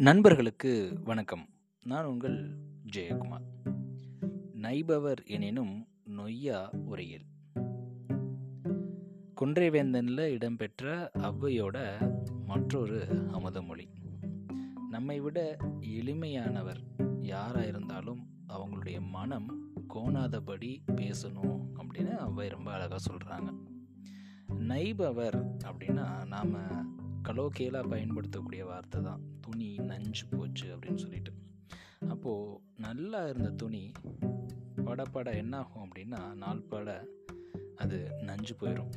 நண்பர்களுக்கு வணக்கம். நான் உங்கள் ஜெயக்குமார். நைபவர் எனினும் நொய்யா உரையில். குன்றைவேந்தனில் இடம்பெற்ற ஔவையோட மற்றொரு அமுதமொழி. நம்மை விட எளிமையானவர் யாராக இருந்தாலும் அவங்களுடைய மனம் கோணாதபடி பேசணும் அப்படின்னு ஔவை ரொம்ப அழகாக சொல்கிறாங்க நைபவர் அப்படின்னா நாம் கலோக்கியலாக பயன்படுத்தக்கூடிய வார்த்தை தான். துணி நஞ்சு போச்சு அப்படின்னு சொல்லிட்டு. அப்போது நல்லா இருந்த துணி படப்பட என்னாகும் என்ன ஆகும் அப்படின்னா நாள் பட அது நஞ்சு போயிடும்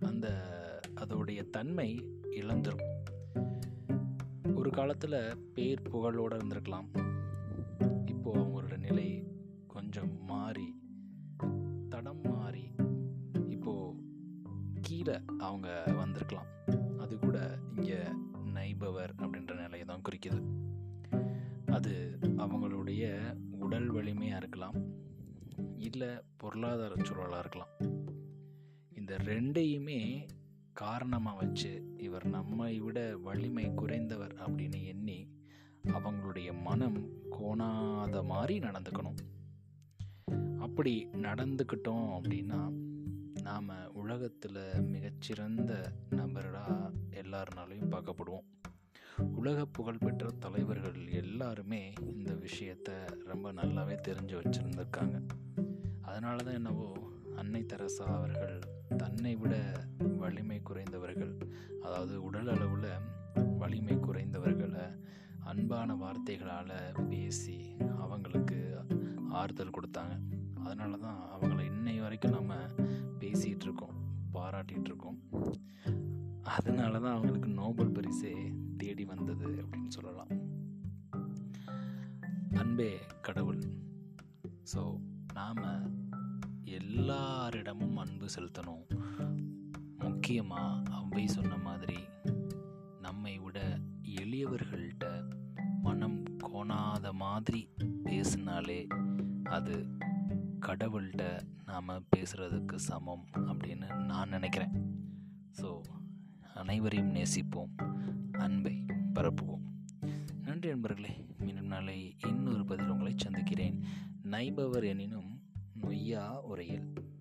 அந்த அதோடைய தன்மை இழந்துடும் ஒரு காலத்தில் பேர் புகழோடு இருந்திருக்கலாம். இப்போது அவங்களோட நிலை கொஞ்சம் மாறி தடம் மாறி இப்போது கீழே அவங்க வந்திருக்கலாம். நிலையை அது அவங்களுடைய உடல் வலிமையாக இருக்கலாம் இல்லை பொருளாதார சூழலாக இருக்கலாம். இந்த ரெண்டையுமே காரணமாக வச்சு இவர் நம்மை விட வலிமை குறைந்தவர் அப்படின்னு எண்ணி அவங்களுடைய மனம் கோணாத மாதிரி நடந்துக்கணும். அப்படி நடந்துக்கிட்டோம் அப்படின்னா நாம் உலகத்தில் மிகச்சிறந்த நபராக எல்லாருனாலையும் பார்க்கப்படுவோம். உலக புகழ்பெற்ற தலைவர்கள் எல்லாருமே இந்த விஷயத்த ரொம்ப நல்லாவே தெரிஞ்சு வச்சுருந்துருக்காங்க. அதனால தான் என்னவோ அன்னை தெரசா அவர்கள் தன்னை விட வலிமை குறைந்தவர்கள் அதாவது உடல் அளவில் வலிமை குறைந்தவர்களை அன்பான வார்த்தைகளால் பேசி அவங்களுக்கு ஆறுதல் கொடுத்தாங்க. அதனால தான் அவங்கள இன்னை வரைக்கும் நம்ம பேசிகிட்டு இருக்கோம் பாராட்டிகிட்டு இருக்கோம். அதனால தான் அவங்களுக்கு நோபல் பரிசே தேடி வந்தது அப்படின்னு சொல்லலாம். அன்பே கடவுள். ஸோ நாம் எல்லாரிடமும் அன்பு செலுத்தணும். முக்கியமாக அவை சொன்ன மாதிரி நம்மை விட எளியவர்கள்ட்ட மனம் கோணாத மாதிரி பேசினாலே அது கடவுள்கிட்ட நாம் பேசுகிறதுக்கு சமம் அப்படின்னு நான் நினைக்கிறேன். ஸோ அனைவரையும் நேசிப்போம். அன்பை பரப்புவோம். நன்றி நண்பர்களே. மீண்டும் நாளை இன்னொரு பதில் உங்களை சந்திக்கிறேன். நைபவர் எனினும் நொய்யா உரையில்.